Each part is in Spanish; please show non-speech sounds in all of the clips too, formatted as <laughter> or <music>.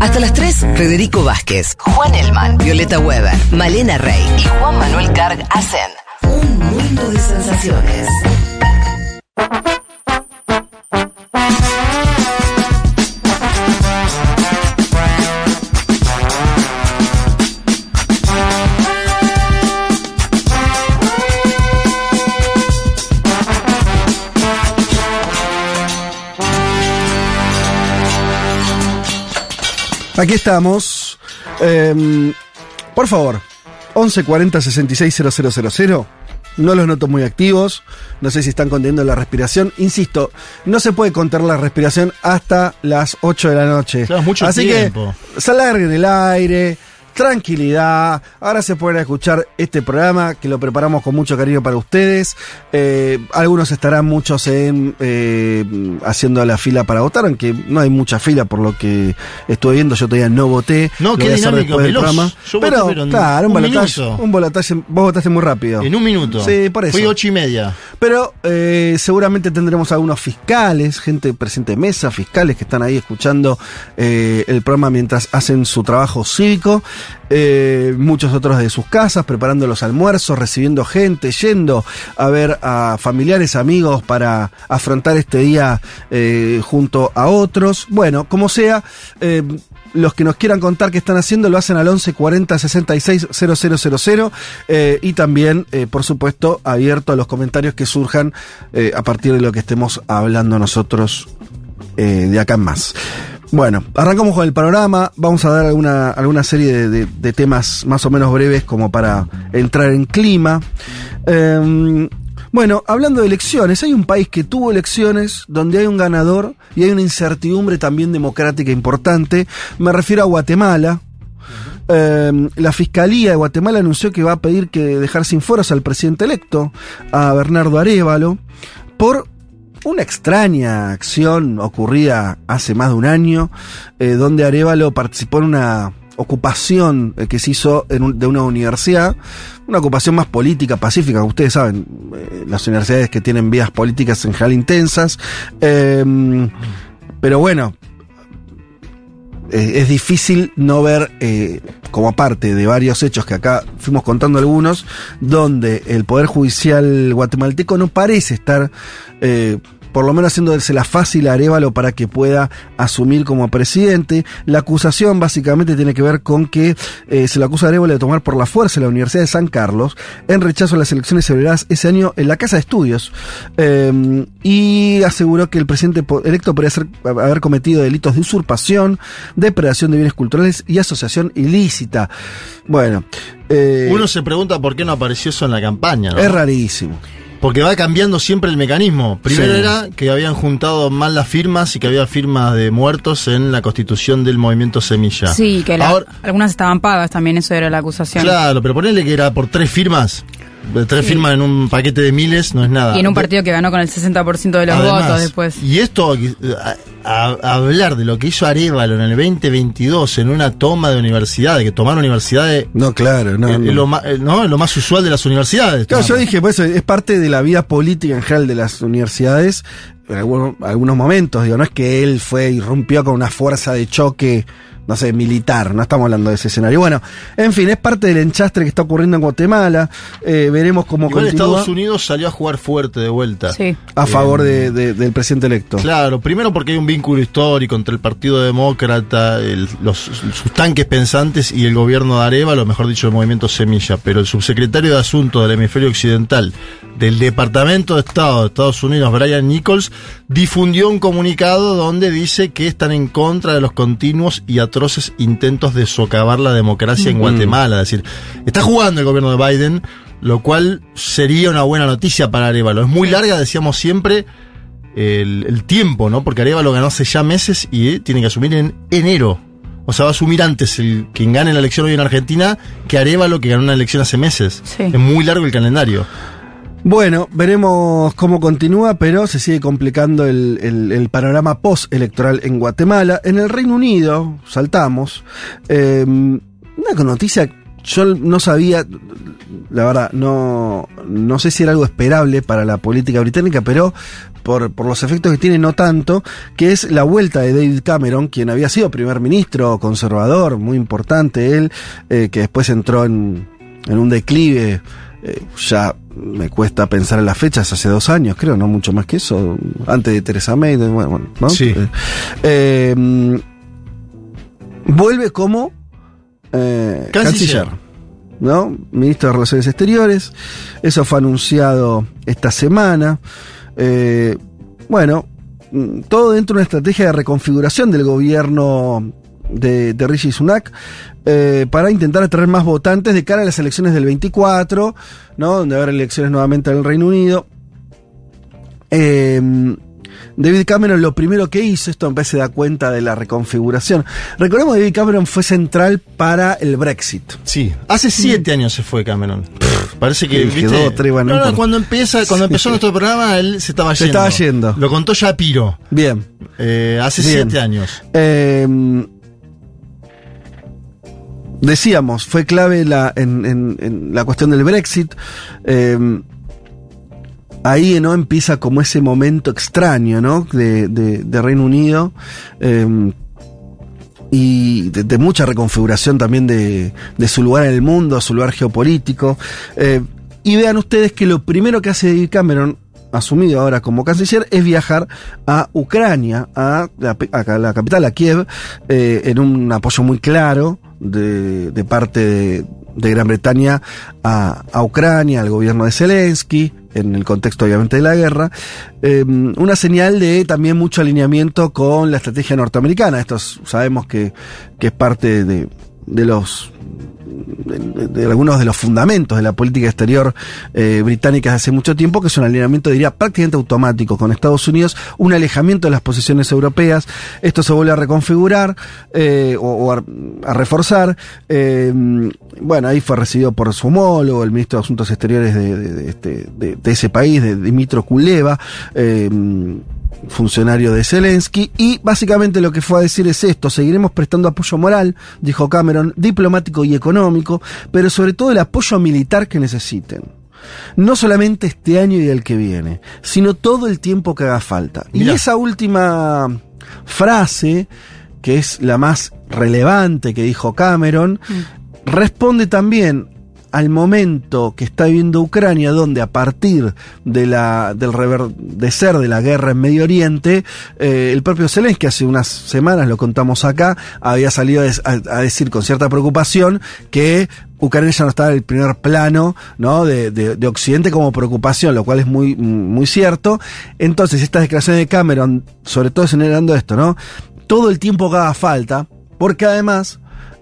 Hasta las 3, Federico Vázquez, Juan Elman, Violeta Weber, Malena Rey y Juan Manuel Carg hacen un mundo de sensaciones. Aquí estamos. Em, por favor, 1140 66 000. No los noto muy activos. No sé si están conteniendo la respiración. Insisto, no se puede contar la respiración hasta las 8 de la noche. Claro, mucho Así tiempo. que salgan el aire. Tranquilidad. Ahora se pueden escuchar este programa que lo preparamos con mucho cariño para ustedes. Eh, algunos estarán muchos en eh, haciendo la fila para votar, aunque no hay mucha fila por lo que estoy viendo. Yo todavía no voté. No, qué dinámico, después del programa. Yo voté, pero, pero en claro, un un balotaje. Un balotaje. Vos votaste muy rápido. En un minuto. Sí, por eso. Fui ocho y media. Pero eh, seguramente tendremos algunos fiscales, gente presente de mesa, fiscales que están ahí escuchando eh, el programa mientras hacen su trabajo cívico. Eh, muchos otros de sus casas, preparando los almuerzos, recibiendo gente, yendo a ver a familiares, amigos para afrontar este día eh, junto a otros. Bueno, como sea, eh, los que nos quieran contar qué están haciendo lo hacen al 11 40 66 000 eh, y también, por supuesto, abierto a los comentarios que surjan a partir de lo que estemos hablando nosotros de acá en más. Bueno, arrancamos con el panorama, vamos a dar alguna, alguna serie de, temas más o menos breves como para entrar en clima. Em, bueno, hablando de elecciones, hay un país que tuvo elecciones donde hay un ganador y hay una incertidumbre también democrática importante. Me refiero a Guatemala. Eh, la Fiscalía de Guatemala anunció que va a pedir que dejar sin foros al presidente electo, a Bernardo Arevalo, por una extraña acción ocurrida hace más de un año, eh, donde Arevalo participó en una ocupación eh, que se hizo de una universidad, una ocupación más política, pacífica, ustedes saben, eh, las universidades que tienen vías políticas en general intensas, pero bueno, eh, es difícil no ver, eh, como parte de varios hechos que acá fuimos contando algunos, donde el Poder Judicial guatemalteco no parece estar, eh, por lo menos haciéndose fácil a Arevalo para que pueda asumir como presidente. La acusación básicamente tiene que ver con que eh, se le acusa a Arevalo de tomar por la fuerza la Universidad de San Carlos en rechazo a las elecciones celebradas ese año en la Casa de Estudios. Eh, y aseguró que el presidente electo podría ser- haber cometido delitos de usurpación, depredación de bienes culturales y asociación ilícita. Bueno, eh, Uno se pregunta por qué no apareció eso en la campaña, ¿no? es rarísimo. Porque va cambiando siempre el mecanismo. Primero Sí. era que habían juntado mal las firmas y que había firmas de muertos en la constitución del movimiento Semilla. Sí, que la- Ahora- algunas estaban pagas también, eso era la acusación. Claro, pero ponele que era por tres firmas. Tres firmas en un paquete de miles no es nada. Y en un partido que ganó con el 60% de los Además, votos después. Y esto, a- a- hablar de lo que hizo Arevalo en el 2022 en una toma de universidades, que tomar universidades No, claro, no. lo más, eh, ¿no? lo más usual de las universidades. Claro, yo dije, pues es parte de la vida política en general de las universidades, en algunos, algunos momentos, digo, no es que él fue y rompió con una fuerza de choque, no sé, militar, no estamos hablando de ese escenario. Bueno, en fin, es parte del enchastre que está ocurriendo en Guatemala, eh, veremos cómo Igual continúa Estados Unidos salió a jugar fuerte de vuelta. Sí. a favor Eh, de- de- del presidente electo. Claro, primero porque hay un vínculo histórico entre el Partido Demócrata, el- los, sus tanques pensantes y el gobierno de Arevalo, mejor dicho, el movimiento Semilla. Pero el subsecretario de Asuntos del Hemisferio Occidental del Departamento de Estado de Estados Unidos, Brian Nichols, difundió un comunicado donde dice que están en contra de los continuos y atroces intentos de socavar la democracia en Guatemala. Es decir, está jugando el gobierno de Biden, lo cual sería una buena noticia para Arevalo. Es muy larga, decíamos siempre, el, el tiempo, ¿no? Porque Arevalo ganó hace ya meses y tiene que asumir en enero. O sea, va a asumir antes el quien gane la elección hoy en Argentina que Arevalo que ganó una elección hace meses. Sí. Es muy largo el calendario. Bueno, veremos cómo continúa, pero se sigue complicando el, el- el panorama post-electoral en Guatemala. En el Reino Unido, saltamos, eh, una noticia, yo no sabía, la verdad, no, no sé si era algo esperable para la política británica, pero por, por los efectos que tiene, no tanto, que es la vuelta de David Cameron, quien había sido primer ministro conservador, muy importante él, eh, que después entró en, en un declive. Eh, ya me cuesta pensar en las fechas, hace dos años, creo, no mucho más que eso, antes de Theresa May, de- bueno, ¿no? Sí. Eh, eh, vuelve como Canciller. canciller. ¿no? Ministro de Relaciones Exteriores. Eso fue anunciado esta semana. Eh, bueno, mm, todo dentro de una estrategia de reconfiguración del gobierno de, de Rishi Sunak eh, para intentar atraer más votantes de cara a las elecciones del 24, ¿no? Donde habrá elecciones nuevamente en el Reino Unido. Eh, David Cameron lo primero que hizo, esto me parece da cuenta de la reconfiguración. Recordemos que David Cameron fue central para el Brexit. Sí, hace siete años se fue Cameron. Parece que, viste, bueno, no, no cuando empieza, cuando Sí. empezó nuestro programa, él se estaba Se yendo. estaba yendo. Lo contó Shapiro, Bien. eh, hace Bien. siete años. Eh, decíamos, fue clave la, en, en- la cuestión del Brexit. Eh, ahí no empieza como ese momento extraño, ¿no? De, de- de Reino Unido. eh, y de, mucha reconfiguración también de, de su lugar en el mundo, su lugar geopolítico. Eh, y vean ustedes que lo primero que hace David Cameron, asumido ahora como canciller, es viajar a Ucrania, a la, la capital, a Kiev, eh, en un apoyo muy claro de, parte de, Gran Bretaña a, Ucrania, al gobierno de Zelensky, en el contexto obviamente de la guerra, eh, una señal de también mucho alineamiento con la estrategia norteamericana. Esto es- sabemos que, que es parte de, de los de, algunos de los fundamentos de la política exterior eh, británica hace mucho tiempo, que es un alineamiento, diría, prácticamente automático con Estados Unidos, un alejamiento de las posiciones europeas. Esto se vuelve a reconfigurar eh, o, a, reforzar. Eh, bueno, ahí fue recibido por su homólogo, el ministro de Asuntos Exteriores de, de- de este- ese país, de Dimitro Kuleva. Funcionario de Zelensky, y básicamente lo que fue a decir es esto, seguiremos prestando apoyo moral, dijo Cameron, diplomático y económico, pero sobre todo el apoyo militar que necesiten. No solamente este año y el que viene, sino todo el tiempo que haga falta. Y esa última frase, que es la más relevante que dijo Cameron, responde también al momento que está viviendo Ucrania, donde a partir de la, del reverdecer de la guerra en Medio Oriente, eh, el propio Zelensky hace unas semanas, lo contamos acá, había salido a, decir con cierta preocupación que Ucrania ya no estaba en el primer plano ¿no? de Occidente como preocupación, lo cual es muy, muy cierto. Entonces, estas declaraciones de Cameron, sobre todo generando esto, ¿no? Todo el tiempo que haga falta, porque además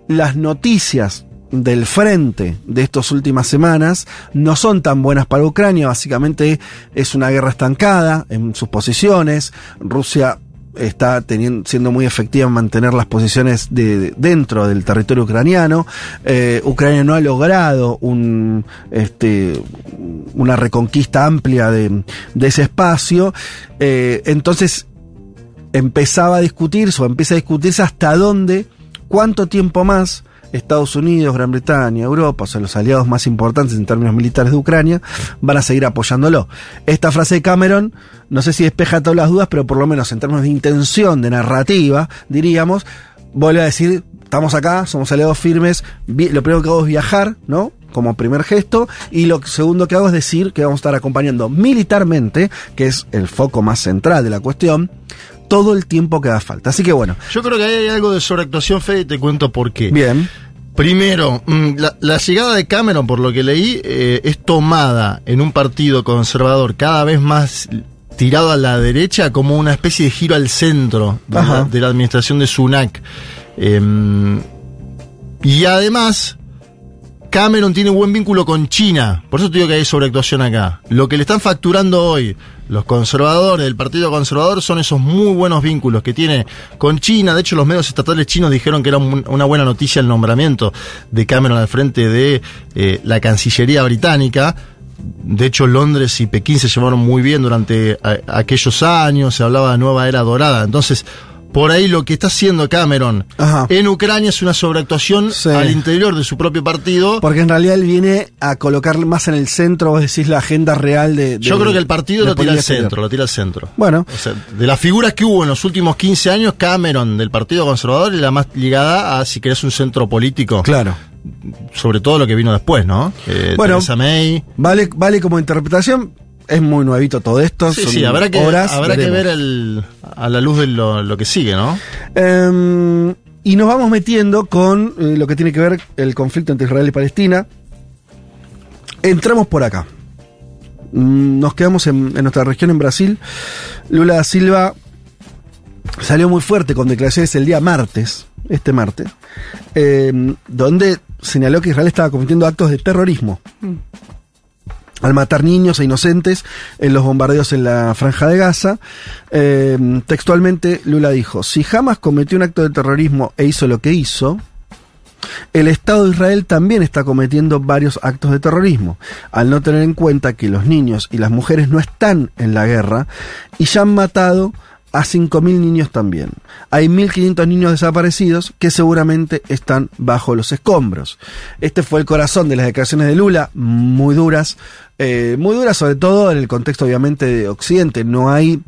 las noticias del frente de estas últimas semanas no son tan buenas para Ucrania, básicamente es una guerra estancada en sus posiciones, Rusia está siendo muy efectiva en mantener las posiciones de, de- dentro del territorio ucraniano. Eh, Ucrania no ha logrado un, este, una reconquista amplia de, de ese espacio. Eh, entonces empezaba a discutirse o empieza a discutirse hasta dónde, cuánto tiempo más Estados Unidos, Gran Bretaña, Europa, o sea, los aliados más importantes en términos militares de Ucrania, van a seguir apoyándolo. Esta frase de Cameron, no sé si despeja todas las dudas, pero por lo menos en términos de intención, de narrativa, diríamos, vuelve a decir, estamos acá, somos aliados firmes, lo primero que hago es viajar, ¿no? Como primer gesto, y lo segundo que hago es decir que vamos a estar acompañando militarmente, que es el foco más central de la cuestión, todo el tiempo que haga falta. Así que bueno, Yo creo que ahí hay algo de sobreactuación, Fede, y te cuento por qué. bien. Primero, mm, la, la llegada de Cameron, por lo que leí, eh, es tomada en un partido conservador cada vez más tirado a la derecha como una especie de giro al centro de, Ajá. la, de la administración de Sunak. Em, y además, Cameron tiene buen vínculo con China. Por eso te digo que hay sobreactuación acá. Lo que le están facturando hoy los conservadores del Partido Conservador son esos muy buenos vínculos que tiene con China. De hecho, los medios estatales chinos dijeron que era un- una buena noticia el nombramiento de Cameron al frente de eh, la Cancillería británica. De hecho, Londres y Pekín se llevaron muy bien durante a- aquellos años. Se hablaba de nueva era dorada. Entonces, por ahí lo que está haciendo Cameron Ajá. en Ucrania es una sobreactuación Sí. al interior de su propio partido. Porque en realidad él viene a colocar más en el centro, vos decís, la agenda real de. de- Yo creo que el partido lo tira al exterior. centro, lo tira al centro. Bueno, O sea, de las figuras que hubo en los últimos 15 años, Cameron del Partido Conservador es la más ligada a, si querés, un centro político. claro. Sobre todo lo que vino después, ¿no? Eh, Bueno. May. Vale, vale como interpretación. Es muy nuevito todo esto. Sí, son sí, habrá que, horas, habrá que ver el, a la luz de lo, lo que sigue, ¿no? Em, y nos vamos metiendo con eh, lo que tiene que ver el conflicto entre Israel y Palestina. Entramos por acá. Mm, Nos quedamos en, en nuestra región, en Brasil. Lula da Silva salió muy fuerte con declaraciones el día martes, este martes, em, donde señaló que Israel estaba cometiendo actos de terrorismo al matar niños e inocentes en los bombardeos en la franja de Gaza. Eh, textualmente, Lula dijo, si Hamas cometió un acto de terrorismo e hizo lo que hizo, el Estado de Israel también está cometiendo varios actos de terrorismo, al no tener en cuenta que los niños y las mujeres no están en la guerra y ya han matado a 5.000 niños también. Hay 1.500 niños desaparecidos que seguramente están bajo los escombros. Este fue el corazón de las declaraciones de Lula, muy duras, eh, muy duras sobre todo en el contexto obviamente de Occidente. No hay,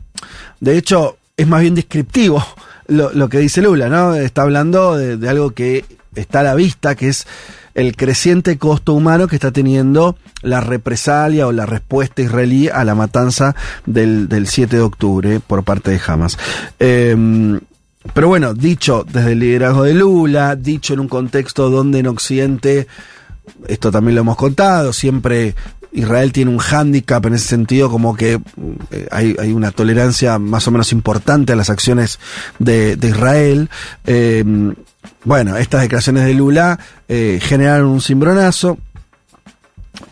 de hecho, es más bien descriptivo lo, lo que dice Lula, ¿no? Está hablando de, de algo que está a la vista, que es el creciente costo humano que está teniendo la represalia o la respuesta israelí a la matanza del, del 7 de octubre por parte de Hamas. Eh, pero bueno, dicho desde el liderazgo de Lula, dicho en un contexto donde en Occidente, esto también lo hemos contado, siempre Israel tiene un hándicap en ese sentido, como que eh, hay, hay una tolerancia más o menos importante a las acciones de, de Israel. Eh, bueno, estas declaraciones de Lula eh, generaron un cimbronazo.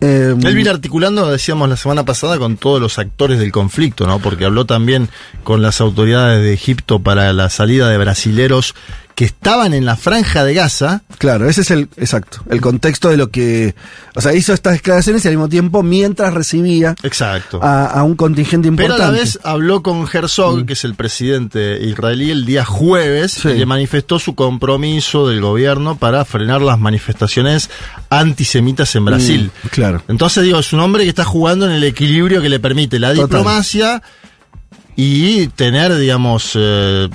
Eh, Él viene articulando, decíamos la semana pasada, con todos los actores del conflicto, ¿no? Porque habló también con las autoridades de Egipto para la salida de brasileros que estaban en la franja de Gaza. Claro, ese es el, exacto, el contexto de lo que, o sea, hizo estas declaraciones y al mismo tiempo mientras recibía Exacto. a, a un contingente Pero importante. a la vez habló con Herzog, que es el presidente israelí, el día jueves, Sí. y le manifestó su compromiso del gobierno para frenar las manifestaciones antisemitas en Brasil. Mm, claro. Entonces digo, es un hombre que está jugando en el equilibrio que le permite la Total. diplomacia y tener, digamos, eh,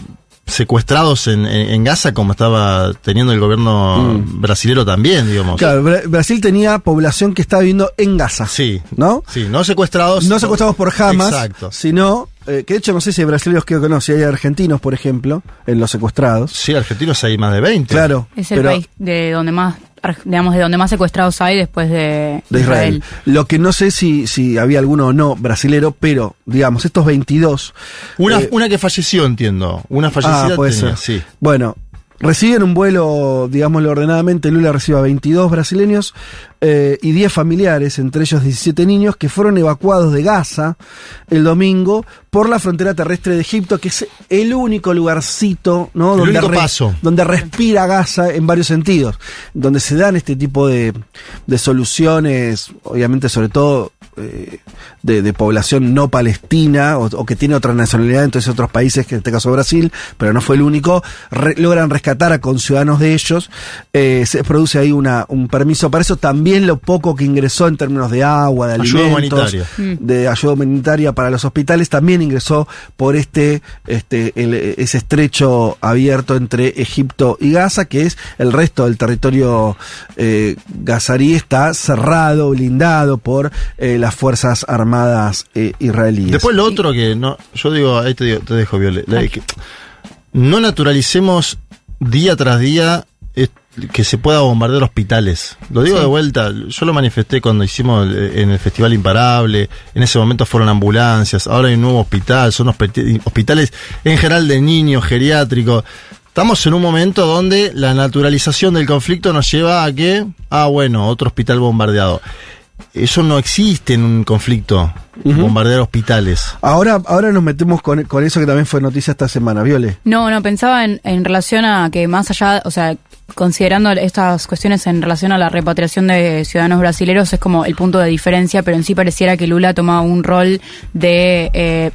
secuestrados en, en- en Gaza como estaba teniendo el gobierno brasilero también, digamos. Mm. Claro, Bra- Brasil tenía población que estaba viviendo en Gaza. Sí. ¿No? Sí, no secuestrados. No secuestrados por Hamas, Exacto. sino, eh, que de hecho no sé si hay brasileños que no, si hay argentinos, por ejemplo, en los secuestrados. Sí, argentinos hay más de 20. Claro. Es el pero- país de donde más, digamos, de donde más secuestrados hay después de, de Israel. Lo que no sé si, si había alguno o no brasilero, pero digamos, estos 22. Una, eh, una que falleció, entiendo. Una fallecida ah, puede tenía, ser. sí. Bueno, reciben un vuelo, digámoslo ordenadamente, Lula recibe a 22 brasileños eh, y 10 familiares, entre ellos 17 niños, que fueron evacuados de Gaza el domingo por la frontera terrestre de Egipto, que es el único lugarcito, ¿no? El único paso. donde respira Gaza en varios sentidos, donde se dan este tipo de, de soluciones, obviamente sobre todo eh, de, de población no palestina o, o que tiene otra nacionalidad, entonces otros países, que en este caso Brasil, pero no fue el único, re- logran rescatar a conciudadanos de ellos, eh, se produce ahí una, un permiso para eso, también lo poco que ingresó en términos de agua, de Ayuda alimentos, humanitaria. de ayuda humanitaria para los hospitales, también ingresó por este, este el- ese estrecho abierto entre Egipto y Gaza, que es el resto del territorio eh, gazarí está cerrado, blindado por eh, las fuerzas armadas eh, israelíes. Después lo otro que no, yo digo, ahí te, digo- te dejo, Viole, no naturalicemos día tras día que se pueda bombardear hospitales. Lo digo de vuelta, yo lo manifesté cuando hicimos el- en el Festival Imparable, en ese momento fueron ambulancias, ahora hay un nuevo hospital, son hospi- hospitales en general de niños, geriátricos. Estamos en un momento donde la naturalización del conflicto nos lleva a que, ah, bueno, otro hospital bombardeado. Eso no existe en un conflicto, bombardear hospitales. Ahora, ahora nos metemos con, con eso que también fue noticia esta semana, Viole. No, no, pensaba en, en relación a que más allá, o sea, considerando estas cuestiones en relación a la repatriación de ciudadanos brasileños es como el punto de diferencia, pero en sí pareciera que Lula toma un rol de eh,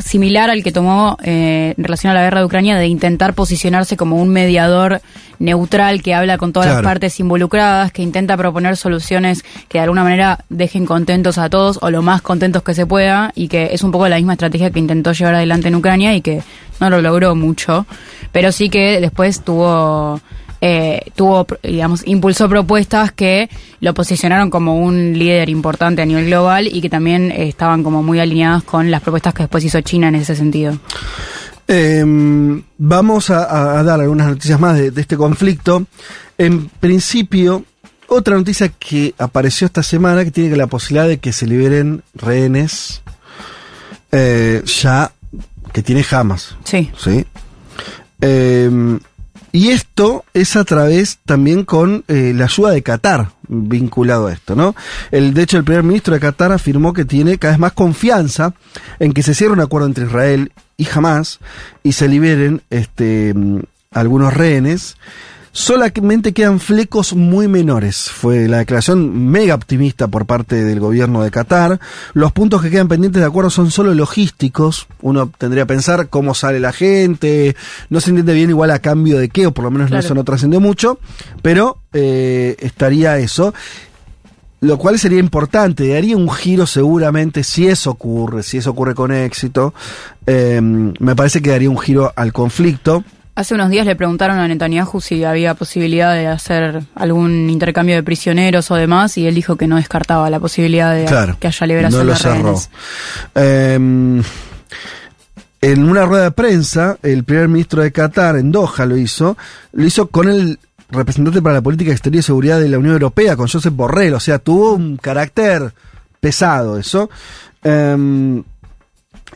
similar al que tomó eh, en relación a la guerra de Ucrania, de intentar posicionarse como un mediador neutral que habla con todas Claro. las partes involucradas, que intenta proponer soluciones que de alguna manera dejen contentos a todos o lo más contentos que se pueda y que es un poco la misma estrategia que intentó llevar adelante en Ucrania y que no lo logró mucho, pero sí que después tuvo eh, tuvo, digamos, impulsó propuestas que lo posicionaron como un líder importante a nivel global y que también eh, estaban como muy alineadas con las propuestas que después hizo China en ese sentido. Eh, vamos a, a dar algunas noticias más de, de este conflicto. En principio, otra noticia que apareció esta semana que tiene que la posibilidad de que se liberen rehenes eh, ya que tiene Hamas. Sí. ¿sí? Eh, y esto es a través también con eh, la ayuda de Qatar vinculado a esto, ¿no? El, de hecho, el primer ministro de Qatar afirmó que tiene cada vez más confianza en que se cierre un acuerdo entre Israel y Hamas y se liberen este, mm, algunos rehenes. Solamente quedan flecos muy menores. Fue la declaración mega optimista por parte del gobierno de Qatar. Los puntos que quedan pendientes de acuerdo son solo logísticos. Uno tendría que pensar cómo sale la gente. No se entiende bien igual a cambio de qué, o por lo menos Claro. eso no trascendió mucho. Pero eh, estaría eso. Lo cual sería importante, daría un giro seguramente si eso ocurre, si eso ocurre con éxito. eh, me parece que daría un giro al conflicto. Hace unos días le preguntaron a Netanyahu si había posibilidad de hacer algún intercambio de prisioneros o demás y él dijo que no descartaba la posibilidad de Claro, que haya liberación no lo de cerró. Eh, en una rueda de prensa, el primer ministro de Qatar, en Doha, lo hizo, lo hizo con el representante para la política exterior y seguridad de la Unión Europea, con Josep Borrell, o sea, tuvo un carácter pesado eso. Eh,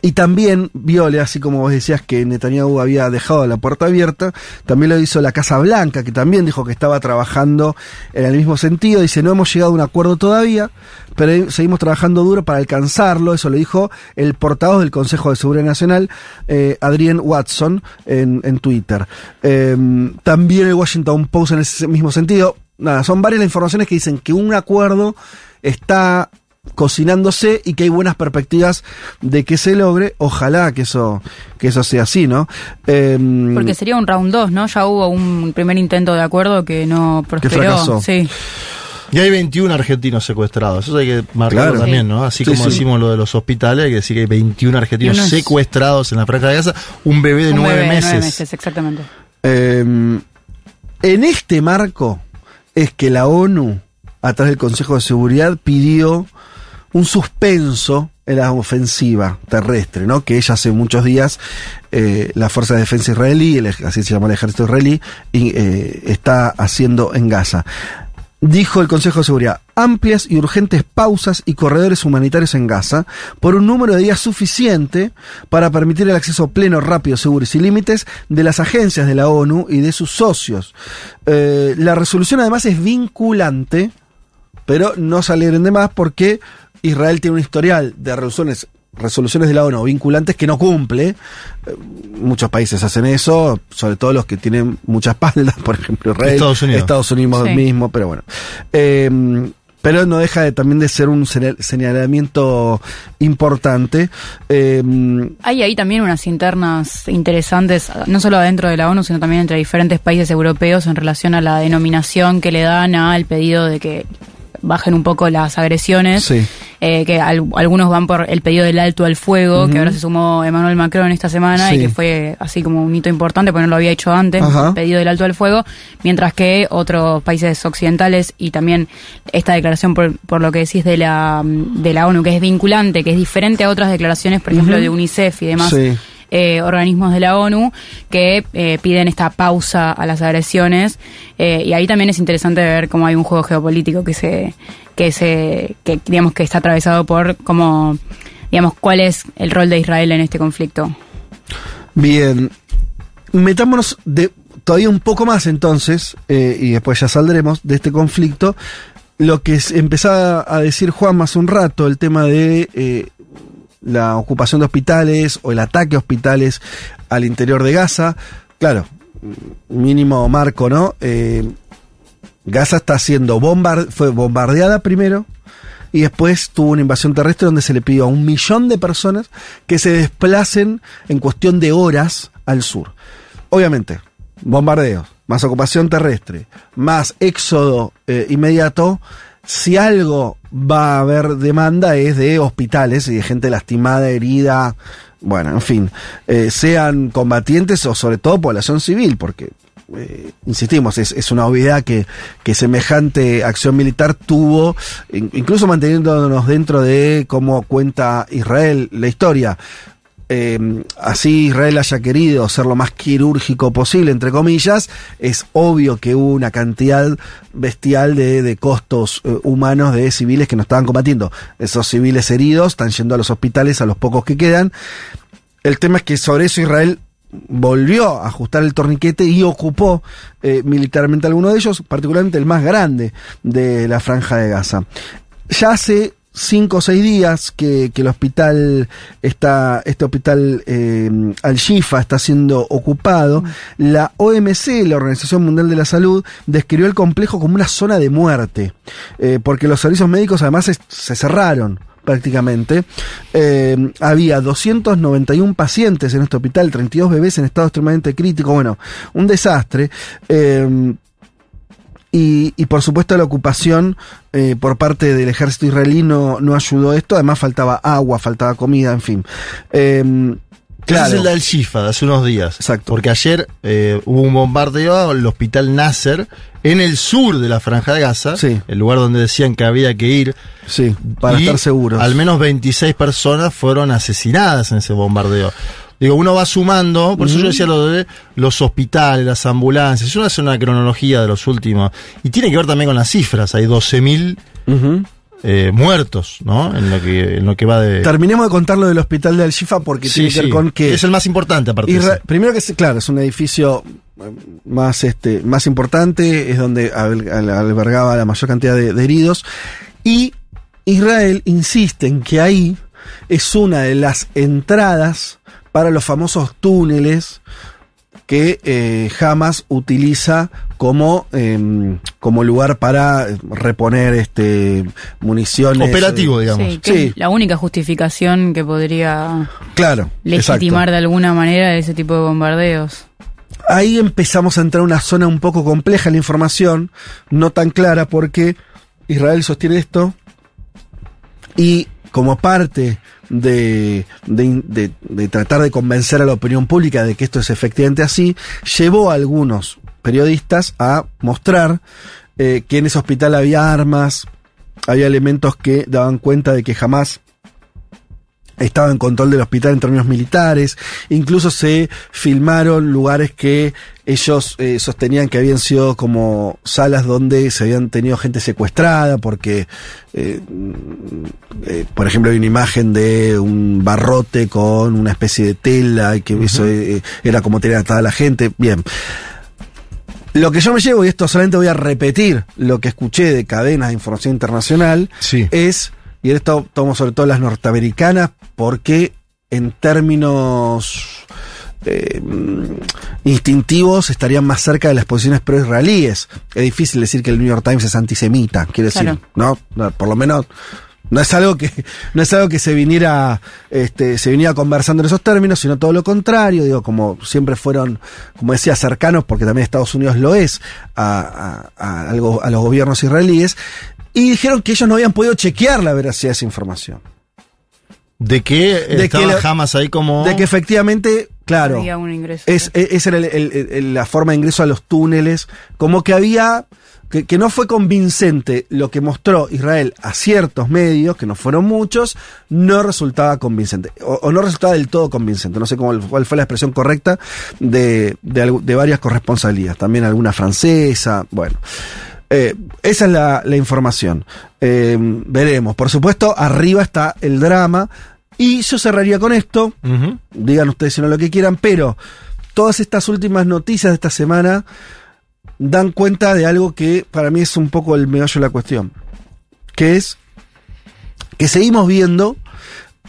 y también Viole, así como vos decías que Netanyahu había dejado la puerta abierta, también lo hizo la Casa Blanca, que también dijo que estaba trabajando en el mismo sentido. Dice, no hemos llegado a un acuerdo todavía, pero seguimos trabajando duro para alcanzarlo. Eso lo dijo el portavoz del Consejo de Seguridad Nacional, eh, Watson, en, en Twitter. Eh, también el Washington Post en ese mismo sentido. Nada, son varias las informaciones que dicen que un acuerdo está cocinándose y que hay buenas perspectivas de que se logre. Ojalá que eso, que eso sea así, ¿no? Em, Porque sería un round 2, ¿no? Ya hubo un primer intento de acuerdo que no prosperó. fracasó. Sí. Y hay 21 argentinos secuestrados. Eso hay que marcarlo Claro. también, ¿no? Así Sí, como sí. decimos lo de los hospitales, hay que decir que hay 21 argentinos secuestrados en la franja de Gaza. Un bebé de Un nueve bebé de meses. nueve meses, exactamente. em, en este marco es que la ONU, a través del Consejo de Seguridad, pidió un suspenso en la ofensiva terrestre, ¿no? Que ella hace muchos días, eh, la Fuerza de Defensa Israelí, así se llama el ejército israelí, eh, está haciendo en Gaza. Dijo el Consejo de Seguridad, amplias y urgentes pausas y corredores humanitarios en Gaza por un número de días suficiente para permitir el acceso pleno, rápido, seguro y sin límites de las agencias de la ONU y de sus socios. Eh, la resolución además es vinculante, pero no se alegren de más porque Israel tiene un historial de resoluciones resoluciones de la ONU vinculantes que no cumple. Eh, muchos países hacen eso, sobre todo los que tienen mucha espalda, <laughs> por ejemplo Israel, Estados Unidos. Estados Unidos Sí. mismo, pero bueno. Eh, pero no deja de, también de ser un señal- señalamiento importante. Eh, Hay ahí también unas internas interesantes, no solo dentro de la ONU, sino también entre diferentes países europeos en relación a la denominación que le dan al pedido de que bajen un poco las agresiones. Sí. Eh, que al- algunos van por el pedido del alto al fuego, que ahora se sumó Emmanuel Macron esta semana Sí. y que fue así como un hito importante, porque no lo había hecho antes, Ajá. el pedido del alto al fuego, mientras que otros países occidentales y también esta declaración por, por lo que decís de la, de la ONU, que es vinculante, que es diferente a otras declaraciones, por ejemplo, de UNICEF y demás. Sí. Eh, organismos de la ONU que eh, piden esta pausa a las agresiones eh, y ahí también es interesante ver cómo hay un juego geopolítico que se que se que digamos que está atravesado por cómo digamos cuál es el rol de Israel en este conflicto Bien, metámonos de, todavía un poco más entonces, y después ya saldremos de este conflicto. Lo que empezaba a decir Juan hace un rato, el tema de la ocupación de hospitales o el ataque a hospitales al interior de Gaza. Claro, mínimo marco, ¿no? Eh, Gaza está siendo fue bombardeada primero y después tuvo una invasión terrestre donde se le pidió a un millón de personas que se desplacen en cuestión de horas al sur. Obviamente, bombardeos, más ocupación terrestre, más éxodo eh, inmediato, si algo va a haber demanda es de hospitales y de gente lastimada, herida, bueno, en fin, eh, sean combatientes o sobre todo población civil, porque eh, insistimos, es, es, una obviedad que, que, semejante acción militar tuvo, incluso manteniéndonos dentro de cómo cuenta Israel la historia. Eh, así Israel haya querido ser lo más quirúrgico posible, entre comillas, es obvio que hubo una cantidad bestial de, de costos eh, humanos de civiles que no estaban combatiendo. Esos civiles heridos están yendo a los hospitales, a los pocos que quedan. El tema es que sobre eso Israel volvió a ajustar el torniquete y ocupó eh, militarmente alguno de ellos, particularmente el más grande de la franja de Gaza. Ya hace cinco o seis días que, que, el hospital está, este hospital eh, Al-Shifa está siendo ocupado, la OMC, la Organización Mundial de la Salud, describió el complejo como una zona de muerte, eh, porque los servicios médicos además se, se cerraron prácticamente. Eh, había 291 pacientes en este hospital, 32 bebés en estado extremadamente crítico, bueno, un desastre. Eh, y, y, por supuesto la ocupación eh, por parte del ejército israelí no, no, ayudó a esto, además faltaba agua, faltaba comida, en fin. Eh, Claro. Ese es el del Shifa de hace unos días. Exacto. Porque ayer eh, hubo un bombardeo al hospital Nasser en el sur de la Franja de Gaza, sí. el lugar donde decían que había que ir. Sí, para estar seguros. Al menos 26 personas fueron asesinadas en ese bombardeo. Digo, uno va sumando, por eso uh -huh. yo decía lo de los hospitales, las ambulancias, uno hace una cronología de los últimos. Y tiene que ver también con las cifras, hay 12.000 uh -huh. Eh, muertos, ¿no? En lo que en lo que va de. Terminemos de contar lo del hospital de Al-Shifa porque sí, tiene que ver con que. Es el más importante, aparte. Isra primero que claro, es un edificio más, este, más importante, es donde albergaba la mayor cantidad de, de heridos. Y Israel insiste en que ahí es una de las entradas para los famosos túneles que eh, Hamas utiliza como, eh, como lugar para reponer este municiones. Operativo, digamos. Sí, que sí. la única justificación que podría claro, legitimar exacto. de alguna manera ese tipo de bombardeos. Ahí empezamos a entrar a una zona un poco compleja en la información, no tan clara, porque Israel sostiene esto y como parte de, de, de, tratar de convencer a la opinión pública de que esto es efectivamente así, llevó a algunos periodistas a mostrar eh, que en ese hospital había armas, había elementos que daban cuenta de que jamás estaba en control del hospital en términos militares, incluso se filmaron lugares que ellos eh, sostenían que habían sido como salas donde se habían tenido gente secuestrada, porque, eh, eh, por ejemplo, hay una imagen de un barrote con una especie de tela, y que uh -huh. eso eh, era como tener atada a la gente. Bien. Lo que yo me llevo, y esto solamente voy a repetir lo que escuché de cadenas de información internacional, sí. es y esto tomo sobre todo las norteamericanas porque en términos eh, instintivos estarían más cerca de las posiciones pro-israelíes. Es difícil decir que el New York Times es antisemita, quiero decir, Claro. ¿no? No, Por lo menos no es algo que no es algo que se viniera este se viniera conversando en esos términos sino todo lo contrario digo como siempre fueron como decía cercanos porque también Estados Unidos lo es a, a, a, algo, a los gobiernos israelíes y dijeron que ellos no habían podido chequear la veracidad de esa información de que De estaba que la- jamás ahí como de que efectivamente claro Había un ingreso. es, es- esa era el- el- el- la forma de ingreso a los túneles, como que había, que, que no fue convincente lo que mostró Israel a ciertos medios, que no fueron muchos, no resultaba convincente, o, o no resultaba del todo convincente, no sé cómo, cuál fue la expresión correcta de, de, de varias corresponsalías, también alguna francesa, bueno. Eh, esa es la, la información. Eh, veremos. Por supuesto, arriba está el drama. Y yo cerraría con esto digan ustedes si no lo que quieran, pero todas estas últimas noticias de esta semana dan cuenta de algo que para mí es un poco el meollo de la cuestión, que es que seguimos viendo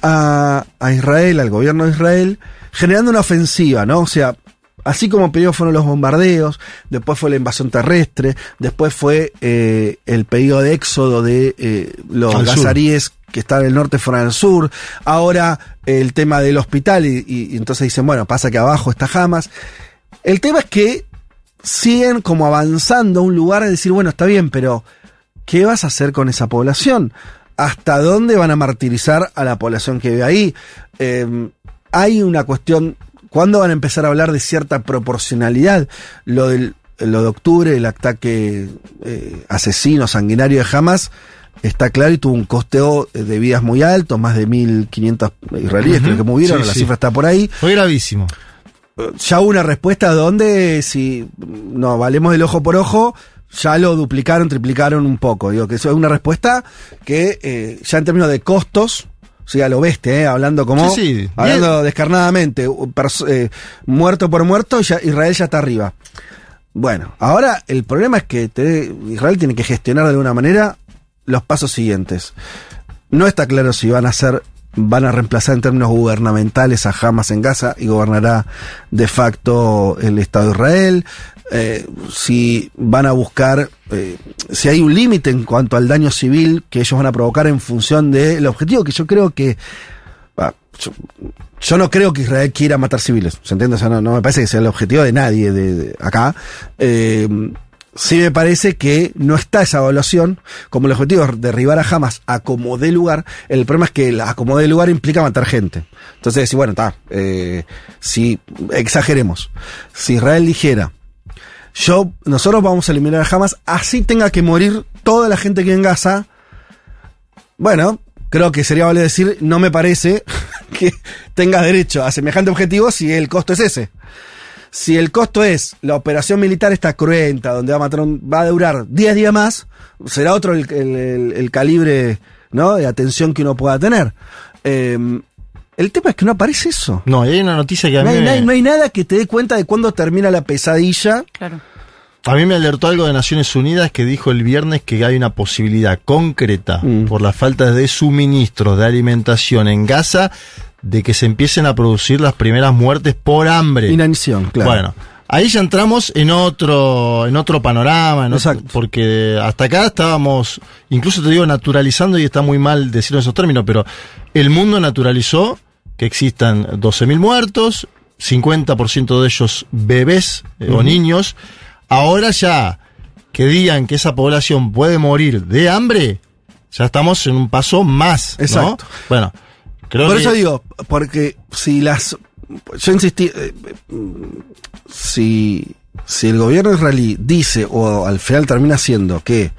a, a Israel, al gobierno de Israel, generando una ofensiva, ¿no? O sea, así como primero fueron los bombardeos, después fue la invasión terrestre, después fue eh, el pedido de éxodo de eh, los gazaríes que están en el norte fueron al sur, ahora el tema del hospital y, y- y entonces dicen, bueno, pasa que abajo está Hamas. El tema es que siguen como avanzando a un lugar de decir, bueno, está bien, pero ¿qué vas a hacer con esa población? ¿Hasta dónde van a martirizar a la población que vive ahí? Eh, hay una cuestión, ¿cuándo van a empezar a hablar de cierta proporcionalidad? Lo, del, lo de octubre, el ataque eh, asesino, sanguinario de Hamas, está claro y tuvo un costeo de vidas muy alto, más de 1.500 israelíes creo que murieron, Sí, la sí. cifra está por ahí Fue gravísimo. ya hubo una respuesta donde si no valemos el ojo por ojo, ya lo duplicaron, triplicaron un poco. Digo que eso es una respuesta que eh, ya en términos de costos, o sea, lo bestia, eh, hablando como Sí, sí. hablando descarnadamente, eh, muerto por muerto, ya, Israel ya está arriba. Bueno, ahora el problema es que te- Israel tiene que gestionar de alguna manera los pasos siguientes. No está claro si van a ser, van a reemplazar en términos gubernamentales a Hamas en Gaza y gobernará de facto el Estado de Israel. Eh, si van a buscar, eh, si hay un límite en cuanto al daño civil que ellos van a provocar en función del objetivo, que yo creo que ah, yo, yo no creo que Israel quiera matar civiles, ¿se entiende? O sea, no, no me parece que sea el objetivo de nadie de, de acá. Eh, sí me parece que no está esa evaluación como el objetivo es derribar a Hamas a lugar. El problema es que el lugar implica matar gente. Entonces, bueno, está, eh, si exageremos, si Israel dijera, yo, nosotros vamos a eliminar a Hamas, así tenga que morir toda la gente que en Gaza, bueno, creo que sería vale decir, no me parece <laughs> que tengas derecho a semejante objetivo si el costo es ese. Si el costo es la operación militar está cruenta, donde va a matar un- va a durar 10 días más, será otro el, el- el- el calibre ¿no? de atención que uno pueda tener. Eh, el tema es que no aparece eso. No, y hay una noticia que a No mí, hay, me, no hay- no hay nada que te dé cuenta de cuándo termina la pesadilla. Claro. a mí me alertó algo de Naciones Unidas que dijo el viernes que hay una posibilidad concreta Mm. por la falta de suministros de alimentación en Gaza de que se empiecen a producir las primeras muertes por hambre. Inanición, claro. Bueno, ahí ya entramos en otro, en otro panorama, en otro- Exacto. porque hasta acá estábamos, incluso te digo, naturalizando, y está muy mal decirlo en esos términos, pero el mundo naturalizó que existan 12.000 muertos, 50% de ellos bebés eh, o niños. Ahora ya que digan que esa población puede morir de hambre, ya estamos en un paso más. ¿no? Exacto. Bueno, creo Por que- eso digo, porque si las. Yo insistí. eh, eh, si, si el gobierno israelí dice, o al final termina siendo, que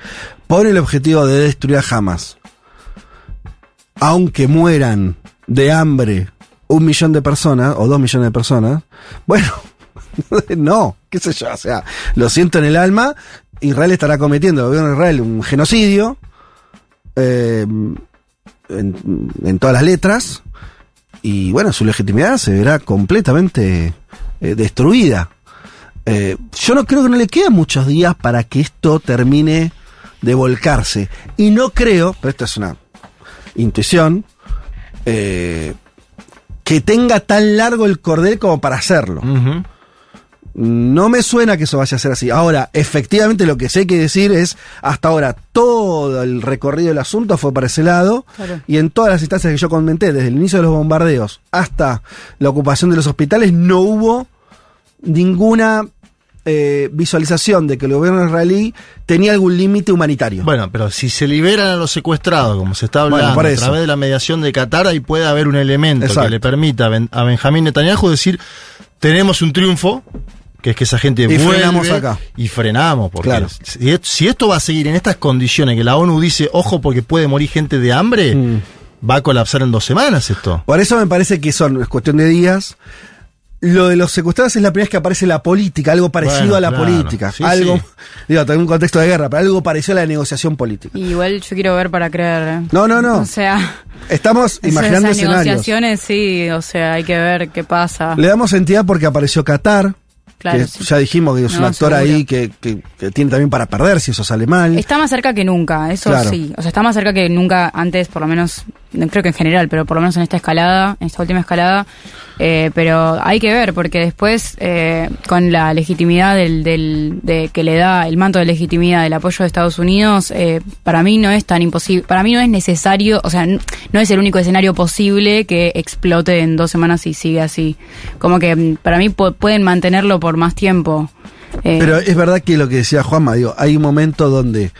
pone el objetivo de destruir a Hamas, aunque mueran de hambre un millón de personas, o dos millones de personas, bueno, <laughs> no, qué sé yo, o sea, lo siento en el alma, Israel estará cometiendo, el gobierno de Israel, un genocidio. eh, en, todas las letras y bueno, su legitimidad se verá completamente eh, destruida. Eh, yo no creo que no le quedan muchos días para que esto termine de volcarse. Y no creo, pero esto es una intuición, eh, que tenga tan largo el cordel como para hacerlo. No me suena que eso vaya a ser así. Ahora, efectivamente lo que sí hay que decir es, hasta ahora todo el recorrido del asunto fue para ese lado Claro. y en todas las instancias que yo comenté, desde el inicio de los bombardeos hasta la ocupación de los hospitales, no hubo ninguna eh, visualización de que el gobierno israelí tenía algún límite humanitario. Bueno, pero si se liberan a los secuestrados, como se está hablando, a través de la mediación de Qatar, ahí puede haber un elemento Exacto. que le permita a Ben- a Benjamín Netanyahu decir, tenemos un triunfo, que es que esa gente Y vuelve frenamos acá. y frenamos, porque Claro. si, esto va a seguir en estas condiciones, que la ONU dice, ojo, porque puede morir gente de hambre, Mm. va a colapsar en dos semanas esto. Por eso me parece que son, es cuestión de días. Lo de los secuestrados es la primera vez que aparece la política, algo parecido Bueno, a la claro. política. Sí, algo, sí. digo, en un contexto de guerra, pero algo parecido a la negociación política. Igual yo quiero ver para creer. No, no, no. O sea, Estamos imaginando esas escenarios. negociaciones, sí, o sea, hay que ver qué pasa. Le damos entidad porque apareció Qatar, Claro, que sí. ya dijimos que es un actor seguro. ahí que, que- que tiene también para perder si eso sale mal. Está más cerca que nunca, eso Claro. sí. O sea, está más cerca que nunca antes, por lo menos creo que en general, pero por lo menos en esta escalada, en esta última escalada. Eh, pero hay que ver, porque después, eh, con la legitimidad del, del, de que le da el manto de legitimidad del apoyo de Estados Unidos, eh, para mí no es tan imposible, para mí no es necesario, o sea, no es el único escenario posible que explote en dos semanas y sigue así. Como que mm, para mí pu- pueden mantenerlo por más tiempo. Eh, Pero es verdad que lo que decía Juanma, digo, hay un momento donde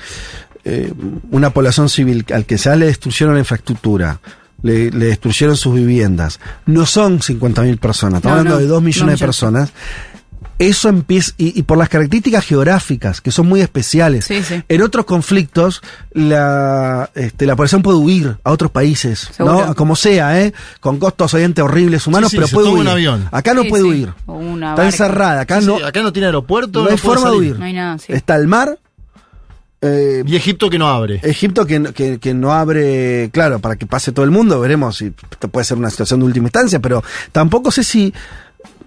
eh, una población civil al que ya le destruyeron la infraestructura, le, le destruyeron sus viviendas, no son 50.000 personas, estamos No, hablando no, de 2 no millones de personas. Eso empieza, y, y por las características geográficas, que son muy especiales. Sí, sí. En otros conflictos, la, este, la población puede huir a otros países, Seguro. ¿no? Como sea, ¿eh? Con costos obviamente horribles humanos, Sí, sí, pero puede huir. un avión. Acá no Sí, puede sí. huir. Está barca. encerrada, acá Sí, no, sí, acá no tiene aeropuerto, no hay forma de huir. No hay nada, sí. Está el mar. Eh, Y Egipto que no abre. Egipto que, no- que, que no abre, claro, para que pase todo el mundo, veremos si puede ser una situación de última instancia, pero tampoco sé si,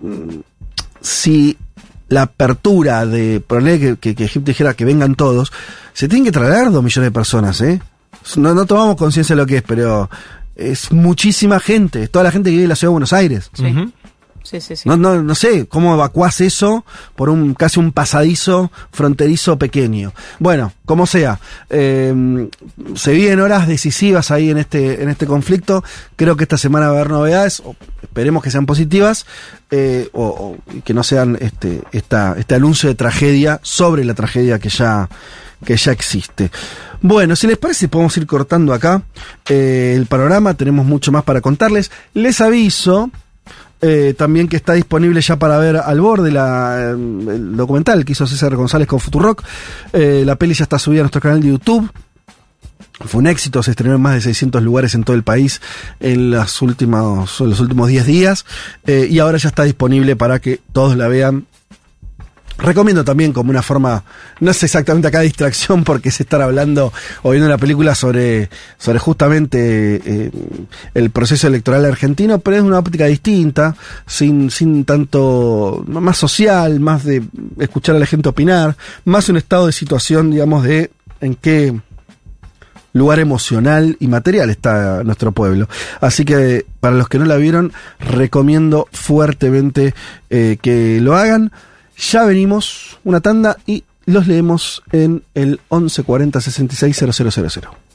mm, si la apertura de ponerle que, que, que Egipto dijera que vengan todos, se tienen que traer dos millones de personas, ¿eh? No, no tomamos conciencia de lo que es, pero es muchísima gente, es toda la gente que vive en la ciudad de Buenos Aires. Sí. No, no, no sé cómo evacuás eso por un casi un pasadizo fronterizo pequeño. Bueno, como sea, eh, se vienen horas decisivas ahí en este en este conflicto. Creo que esta semana va a haber novedades. esperemos que sean positivas eh, o, que no sean este este anuncio de tragedia sobre la tragedia que ya que ya existe. Bueno, si les parece, podemos ir cortando acá eh, el panorama. Tenemos mucho más para contarles. Les aviso eh, también que está disponible ya para ver al borde la, eh, el documental que hizo César González con Futurock. Eh, la peli ya está subida a nuestro canal de YouTube. Fue un éxito, se estrenó en más de 600 lugares en todo el país en, las últimas, en los últimos 10 días y ahora ya está disponible para que todos la vean Recomiendo también como una forma, no es exactamente acá distracción porque es estar hablando o viendo una película sobre, sobre justamente eh, el proceso electoral argentino, pero es una óptica distinta, sin, sin tanto, más social, más de escuchar a la gente opinar, más un estado de situación, digamos, de en qué lugar emocional y material está nuestro pueblo. Así que para los que no la vieron, recomiendo fuertemente eh, que lo hagan. Ya venimos una tanda y los leemos en el 1140 66 000.